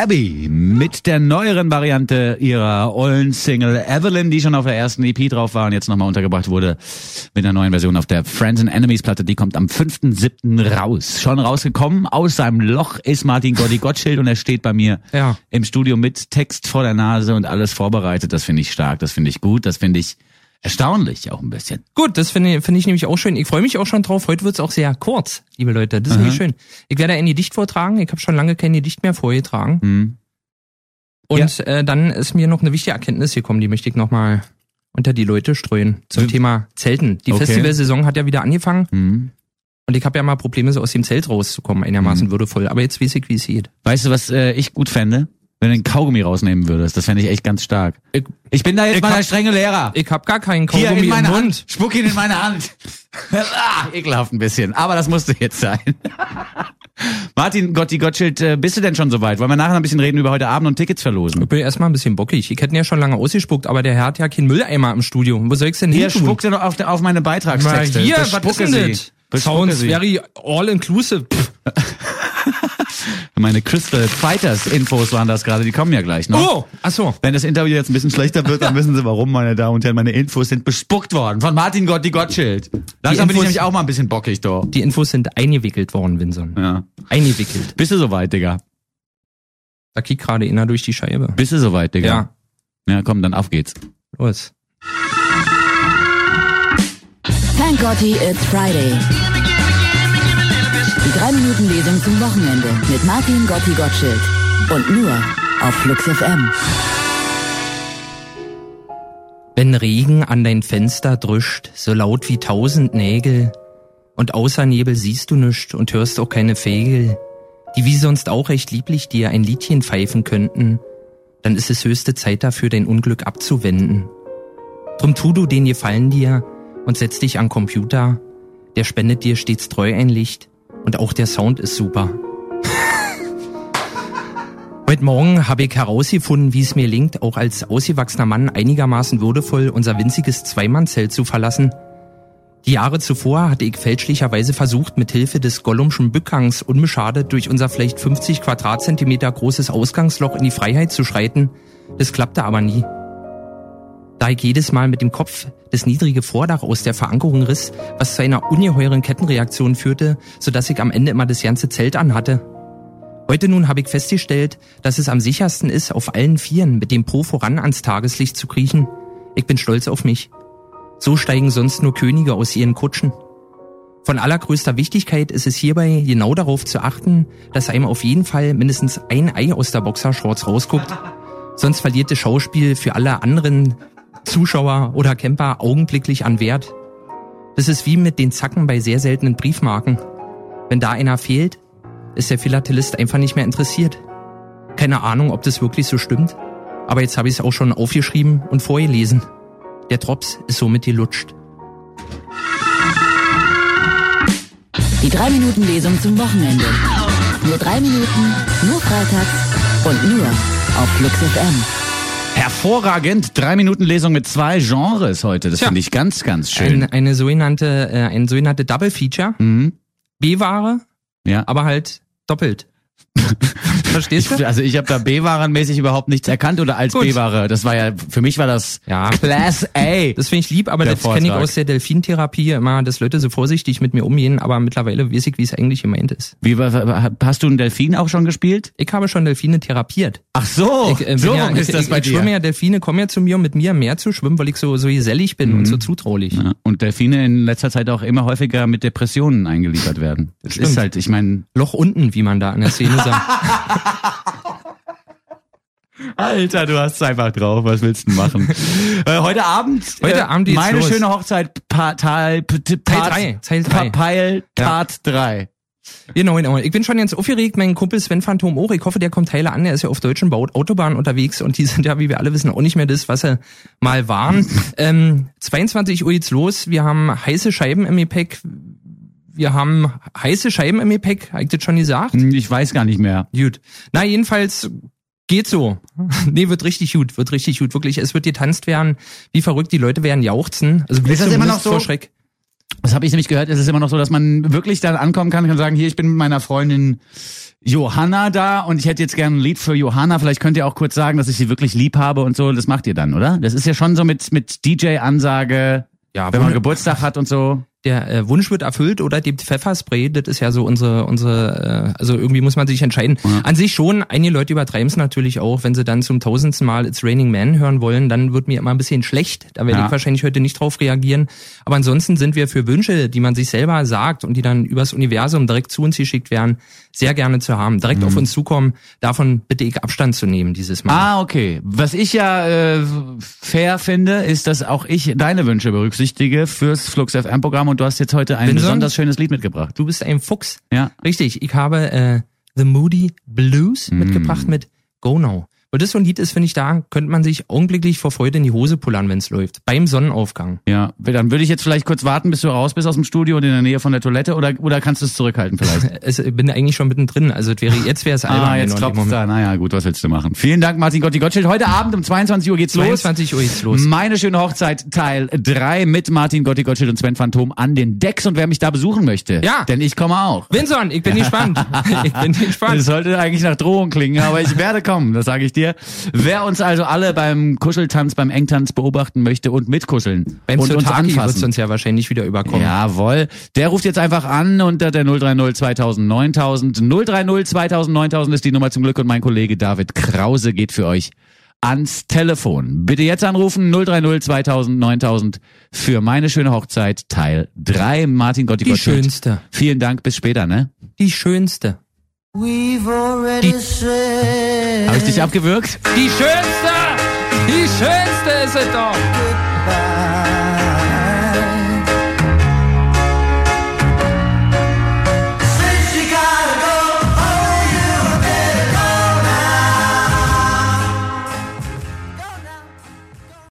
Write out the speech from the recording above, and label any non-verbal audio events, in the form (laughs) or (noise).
Abby mit der neueren Variante ihrer ollen Single Evelyn, die schon auf der ersten EP drauf war und jetzt nochmal untergebracht wurde mit einer neuen Version auf der Friends and Enemies Platte. Die kommt am 5.7. raus. Schon rausgekommen. Aus seinem Loch ist Martin Gotti Gottschild und er steht bei mir Ja. im Studio mit Text vor der Nase und alles vorbereitet. Das finde ich stark, das finde ich gut, das finde ich erstaunlich auch ein bisschen. Gut, das finde ich, finde ich nämlich auch schön. Ich freue mich auch schon drauf. Heute wird's auch sehr kurz, liebe Leute. Das ist nämlich schön. Ich werde ein Gedicht vortragen. Ich habe schon lange kein Gedicht mehr vorgetragen. Hm. Und äh, dann ist mir noch eine wichtige Erkenntnis gekommen, die möchte ich nochmal unter die Leute streuen. Zum Hm. Thema Zelten. Die Okay. Festivalsaison hat ja wieder angefangen. Hm. Und ich habe ja mal Probleme, so aus dem Zelt rauszukommen, einigermaßen würdevoll. Aber jetzt weiß ich, wie es geht. Weißt du, was äh, ich gut fände? Wenn du einen Kaugummi rausnehmen würdest. Das fände ich echt ganz stark. Ich, Ich bin da jetzt Ich mal der hab- strenge Lehrer. ich habe gar keinen Hier Kaugummi in meine im Hand. Mund. Spuck ihn in meine Hand. (laughs) ah, ekelhaft ein bisschen. Aber das musste jetzt sein. (laughs) Martin Gotti Gottschild, äh, bist du denn schon soweit? Wollen wir nachher ein bisschen reden über heute Abend und Tickets verlosen? Ich bin erstmal ein bisschen bockig. Ich hätte ihn ja schon lange ausgespuckt, aber der Herr hat ja keinen Mülleimer im Studio. Wo soll ich's denn Hier hin tun? spuckt er doch auf, der- auf meine Beitragstexte. hier, was ist denn das? Sounds very all inclusive. Pff. (laughs) (laughs) Meine Crystal Fighters Infos waren das gerade, die kommen ja gleich noch. Oh, ach so. Wenn das Interview jetzt ein bisschen schlechter wird, dann wissen Sie warum, meine Damen und Herren. Meine Infos sind bespuckt worden von Martin Gotti Gottschild. Langsam bin ich nämlich auch mal ein bisschen bockig, doch. Die Infos sind eingewickelt worden, Vinson. Ja. Eingewickelt. Bist du soweit, Digga? Da kickt gerade einer durch die Scheibe. Bist du soweit, Digga? Ja, Ja, komm, dann auf geht's. los. Thank Gotti, it's Friday. Die 3-Minuten-Lesung zum Wochenende mit Martin Gotti Gottschild. Und nur auf Flux FM. Wenn Regen an dein Fenster drischt, so laut wie tausend Nägel, und außer Nebel siehst du nischt und hörst auch keine Vögel, die wie sonst auch recht lieblich dir ein Liedchen pfeifen könnten, dann ist es höchste Zeit dafür, dein Unglück abzuwenden. Drum tu du den Gefallen dir und setz dich an Computer, der spendet dir stets treu ein Licht und auch der Sound ist super. Heute Morgen habe ich herausgefunden, wie es mir gelingt, auch als ausgewachsener Mann einigermaßen würdevoll unser winziges Zweimannzelt zu verlassen. Die Jahre zuvor hatte ich fälschlicherweise versucht, mit Hilfe des Gollumschen Bückgangs unbeschadet durch unser vielleicht 50 Quadratzentimeter großes Ausgangsloch in die Freiheit zu schreiten. Das klappte aber nie. Ich jedes Mal mit dem Kopf das niedrige Vordach aus der Verankerung riss, was zu einer ungeheuren Kettenreaktion führte, sodass ich am Ende immer das ganze Zelt anhatte. Heute nun habe ich festgestellt, dass es am sichersten ist, auf allen Vieren mit dem Po voran ans Tageslicht zu kriechen. Ich bin stolz auf mich. So steigen sonst nur Könige aus ihren Kutschen. Von allergrößter Wichtigkeit ist es hierbei genau darauf zu achten, dass einem auf jeden Fall mindestens ein Ei aus der Boxershorts rausguckt. Sonst verliert das Schauspiel für alle anderen Zuschauer oder Camper augenblicklich an Wert. Das ist wie mit den Zacken bei sehr seltenen Briefmarken. Wenn da einer fehlt, ist der Philatelist einfach nicht mehr interessiert. Keine Ahnung, ob das wirklich so stimmt, aber jetzt habe ich es auch schon aufgeschrieben und vorgelesen. Der Drops ist somit gelutscht. Die 3-Minuten-Lesung zum Wochenende. Nur 3 Minuten, nur freitags und nur auf Flux FM. Hervorragend. Drei Minuten Lesung mit zwei Genres heute. Das finde ich ganz, ganz schön. Ein, eine sogenannte, äh, ein sogenannte Double Feature. Mhm. B-Ware, Ja. aber halt doppelt. (laughs) Verstehst du? Also ich habe da B-Warenmäßig überhaupt nichts erkannt oder als. B-Ware. Das war ja, für mich war das Ja. Class A. Das finde ich lieb, aber das kenne ich aus der Delfintherapie immer, dass Leute so vorsichtig mit mir umgehen, aber mittlerweile weiß ich, wie es eigentlich gemeint ist. Wie, hast du einen Delfin auch schon gespielt? Ich habe schon Delfine therapiert. Ach so, Ich, äh, so ja, ist ich, das ich, bei ich schwimme dir. ja, Delfine kommen ja zu mir, um mit mir im Meer zu schwimmen, weil ich so, so gesellig bin und so zutraulich. Ja, und Delfine in letzter Zeit auch immer häufiger mit Depressionen eingeliefert werden. Das Stimmt. ist halt, ich meine, Loch unten, wie man da in der Szene sagt. (laughs) Alter, du hast es einfach drauf. Was willst du machen? äh, heute Abend, Heute äh, Abend meine los. schöne Hochzeit, pa Teil, P- T- Part- drei, Teil Pa- drei. Peil, Part 3. Genau, genau. Ich bin schon ganz aufgeregt. Mein Kumpel Sven Phantom auch. Ich hoffe, der kommt Teile an. Der ist ja auf deutschen Autobahnen unterwegs und die sind ja, wie wir alle wissen, auch nicht mehr das, was sie mal waren. (laughs) ähm, 22 Uhr geht's los. Wir haben heiße Scheiben im Gepäck. Wir haben heiße Scheiben im Gepäck. Hab ich das schon gesagt? Hm, Ich weiß gar nicht mehr. Gut. Na, jedenfalls geht so. (laughs) nee, wird richtig gut, wird richtig gut. Wirklich, es wird getanzt werden. Wie verrückt, die Leute werden jauchzen. Also Ist das immer noch so? Vor Schreck. Das habe ich nämlich gehört, es ist immer noch so, dass man wirklich dann ankommen kann und sagen, hier, ich bin mit meiner Freundin Johanna da und ich hätte jetzt gerne ein Lied für Johanna. Vielleicht könnt ihr auch kurz sagen, dass ich sie wirklich lieb habe und so. Das macht ihr dann, oder? Das ist ja schon so mit, mit DJ-Ansage, Ja, wenn man Geburtstag hat und so. Der äh, Wunsch wird erfüllt oder die Pfefferspray, das ist ja so unsere, unsere, äh, also irgendwie muss man sich entscheiden. An sich schon, einige Leute übertreiben es natürlich auch, wenn sie dann zum tausendsten Mal It's Raining Man hören wollen, dann wird mir immer ein bisschen schlecht. Da werde Ja. ich wahrscheinlich heute nicht drauf reagieren. Aber ansonsten sind wir für Wünsche, die man sich selber sagt und die dann übers Universum direkt zu uns geschickt werden, sehr gerne zu haben. Direkt auf uns zukommen, davon bitte ich Abstand zu nehmen dieses Mal. Ah, okay. Was ich ja äh, fair finde, ist, dass auch ich deine Wünsche berücksichtige fürs Flux FM Programm und du hast jetzt heute ein Bin so- besonders schönes Lied mitgebracht. Du bist ein Fuchs. Ja. Richtig, ich habe äh, The Moody Blues Mm. mitgebracht mit Go Now. Weil das so ein Lied ist, finde ich, da könnte man sich augenblicklich vor Freude in die Hose pullern, wenn es läuft. Beim Sonnenaufgang. Ja, dann würde ich jetzt vielleicht kurz warten, bis du raus bist aus dem Studio und in der Nähe von der Toilette oder oder kannst du es zurückhalten vielleicht? (laughs) Es, ich bin eigentlich schon mittendrin. Also wäre, jetzt wäre es albern. ah, jetzt Moment. da. Naja, gut, was willst du machen? Vielen Dank, Martin Gotti Gottschild. Heute Abend um 22 Uhr geht's los. 22 Uhr geht's los. Meine schöne Hochzeit Teil 3 mit Martin Gotti Gottschild und Sven Phantom an den Decks und wer mich da besuchen möchte. Ja. Denn ich komme auch. Vinson, ich bin (laughs) gespannt. ich bin (laughs) Das gespannt. sollte eigentlich nach Drohung klingen, aber ich werde kommen, das sage ich dir. Wer uns also alle beim Kuscheltanz, beim Engtanz beobachten möchte und mitkuscheln Beim und uns Sotaki wird's anfassen. uns ja wahrscheinlich wieder überkommen. Jawohl. Der ruft jetzt einfach an unter der 030 2000 9000. 030 2000 9000 ist die Nummer zum Glück und mein Kollege David Krause geht für euch ans Telefon. Bitte jetzt anrufen 030 2000 9000 für meine schöne Hochzeit Teil 3. Martin Gotti Die Gottschild. schönste. Vielen Dank, bis später, ne? Die schönste. We've already said Habe ich dich abgewürgt? Die schönste! Die schönste ist es doch!